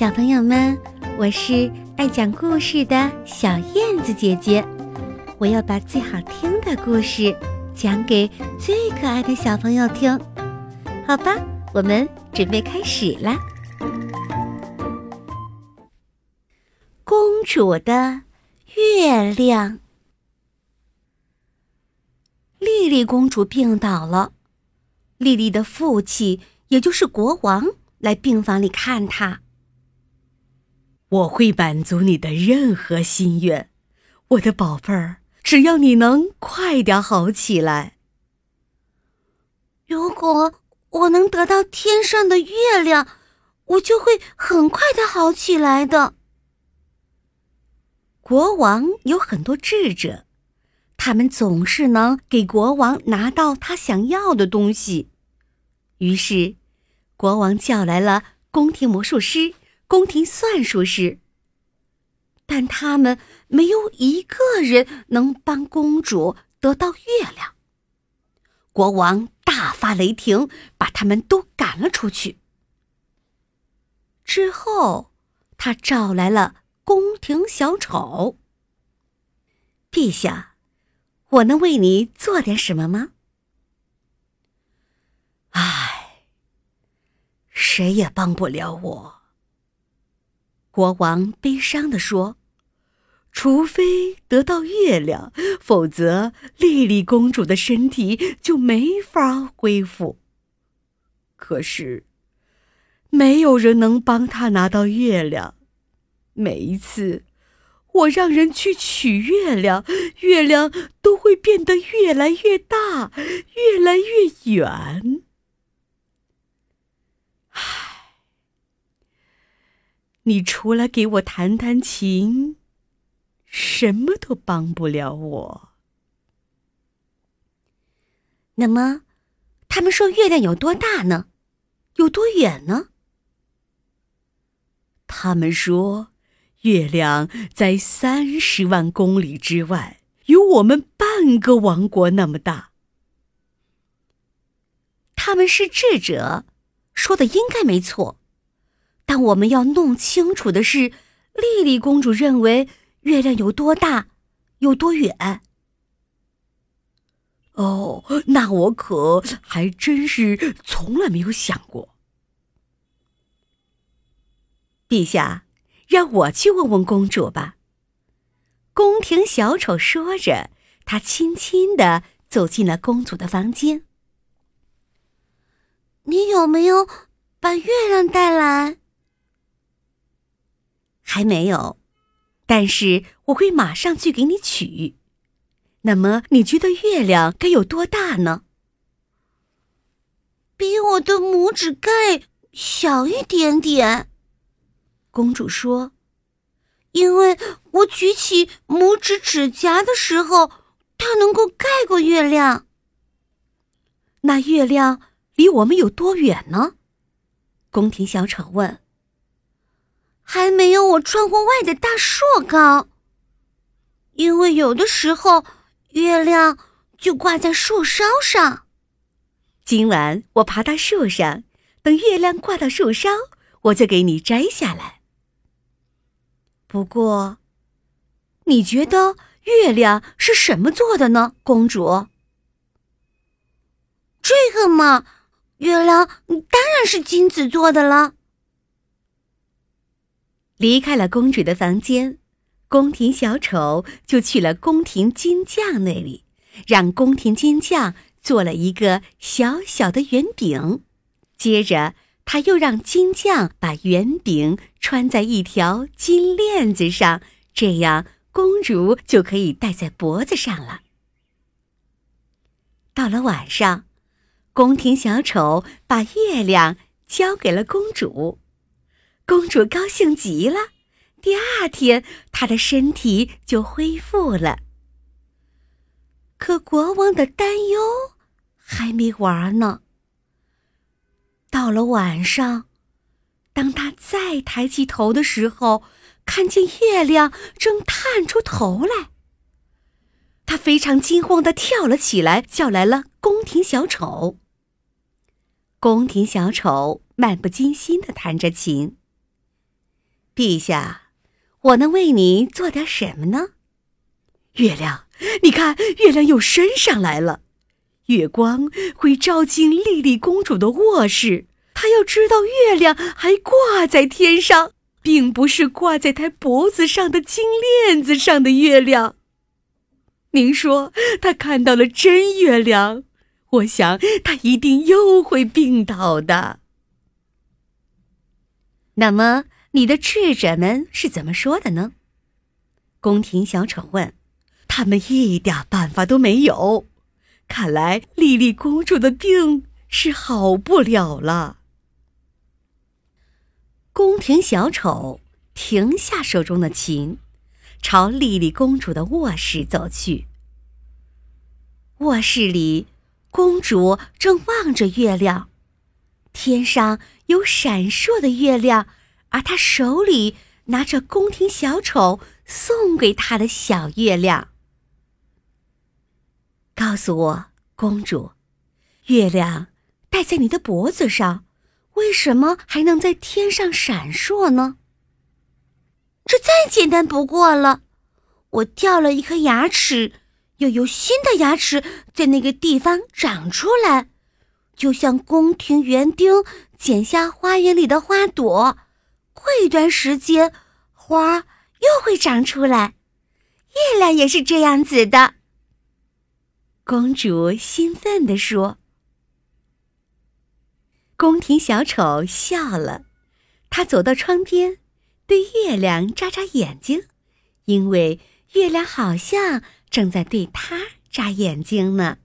小朋友们，我是爱讲故事的小燕子姐姐，我要把最好听的故事讲给最可爱的小朋友听，好吧？我们准备开始啦。公主的月亮，丽丽公主病倒了，丽丽的父亲，也就是国王，来病房里看她。我会满足你的任何心愿，我的宝贝儿，只要你能快点好起来。如果我能得到天上的月亮，我就会很快的好起来的。国王有很多智者，他们总是能给国王拿到他想要的东西。于是，国王叫来了宫廷魔术师。宫廷算术师，但他们没有一个人能帮公主得到月亮。国王大发雷霆，把他们都赶了出去。之后，他召来了宫廷小丑。陛下，我能为你做点什么吗？唉，谁也帮不了我。国王悲伤地说：“除非得到月亮，否则莉莉公主的身体就没法恢复。可是，没有人能帮她拿到月亮。每一次我让人去取月亮，月亮都会变得越来越大，越来越远。”你除了给我弹弹琴，什么都帮不了我。那么，他们说月亮有多大呢？有多远呢？他们说，月亮在三十万公里之外，有我们半个王国那么大。他们是智者，说的应该没错。但我们要弄清楚的是，莉莉公主认为月亮有多大，有多远。哦，那我可还真是从来没有想过。陛下，让我去问问公主吧。宫廷小丑说着，他轻轻的走进了公主的房间。你有没有把月亮带来？还没有，但是我会马上去给你取。那么你觉得月亮该有多大呢？比我的拇指盖小一点点。公主说：“因为我举起拇指指甲的时候，它能够盖过月亮。”那月亮离我们有多远呢？宫廷小丑问。还没有我窗户外的大树高，因为有的时候月亮就挂在树梢上。今晚我爬到树上，等月亮挂到树梢，我就给你摘下来。不过，你觉得月亮是什么做的呢，公主？这个嘛，月亮当然是金子做的了。离开了公主的房间，宫廷小丑就去了宫廷金匠那里，让宫廷金匠做了一个小小的圆饼。接着，他又让金匠把圆饼穿在一条金链子上，这样公主就可以戴在脖子上了。到了晚上，宫廷小丑把月亮交给了公主。公主高兴极了，第二天她的身体就恢复了。可国王的担忧还没完呢。到了晚上，当他再抬起头的时候，看见月亮正探出头来。他非常惊慌的跳了起来，叫来了宫廷小丑。宫廷小丑漫不经心的弹着琴。陛下，我能为你做点什么呢？月亮，你看，月亮又升上来了。月光会照进莉莉公主的卧室，她要知道月亮还挂在天上，并不是挂在她脖子上的金链子上的月亮。您说，她看到了真月亮，我想她一定又会病倒的。那么，你的智者们是怎么说的呢？宫廷小丑问。他们一点办法都没有。看来丽丽公主的病是好不了了。宫廷小丑停下手中的琴，朝丽丽公主的卧室走去。卧室里，公主正望着月亮，天上有闪烁的月亮，而他手里拿着宫廷小丑送给他的小月亮。告诉我。公主，月亮戴在你的脖子上，为什么还能在天上闪烁呢？这再简单不过了。我掉了一颗牙齿，又有新的牙齿在那个地方长出来，就像宫廷园丁剪下花园里的花朵，过一段时间，花又会长出来。月亮也是这样子的。公主兴奋地说：“宫廷小丑笑了，他走到窗边，对月亮眨眨眼睛，因为月亮好像正在对他眨眼睛呢。”